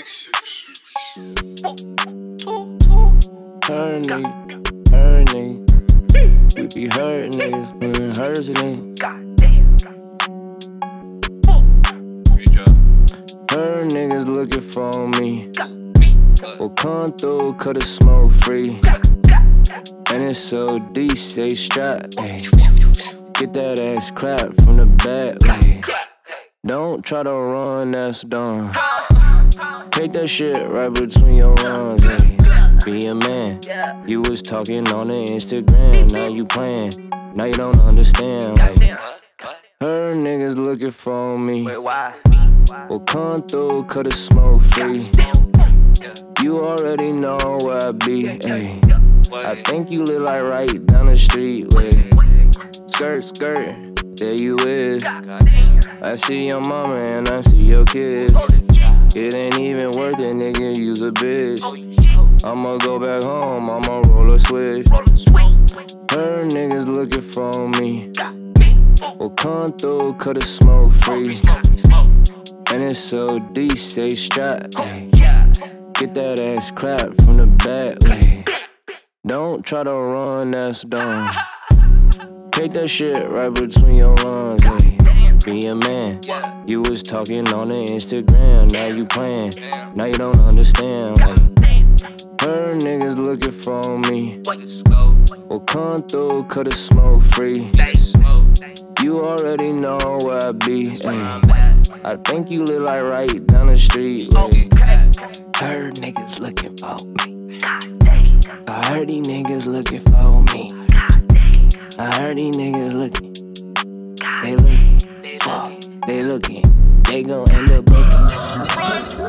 Her nigga, her nigga. We be hurting niggas when it hurts a nigga. Her niggas looking for me. Well, come through, the smoke free. And it's so deep, stay strapped. Get that ass clap from the back. Don't try to run, that's done. Take that shit right between your lungs. ayy. Be a man. You was talking on the Instagram, now you playing. Now you don't understand. Like, her niggas looking for me. Well, come through, cut the smoke free. You already know where I be. ayy. I think you live like right down the street. Wait. Skirt, skirt, there you is. I see your mama and I see your kids. It ain't even worth it, nigga. Use a bitch. I'ma go back home, I'ma roll a switch. Her niggas looking for me. Well, come through, cut the smoke free. And it's so deep, stay strapped. Get that ass clapped from the back. ayy. Don't try to run, that's dumb. Take that shit right between your lungs. Be a man. You was talking on the Instagram, now you playing. Now you don't understand. Like, her niggas looking for me. Well, come through, cut the smoke free. You already know where I be. ayy. I think you live like right down the street. Like, heard niggas looking for me. I heard these niggas looking for me. I heard these niggas looking. They They looking. They gon' end up booking.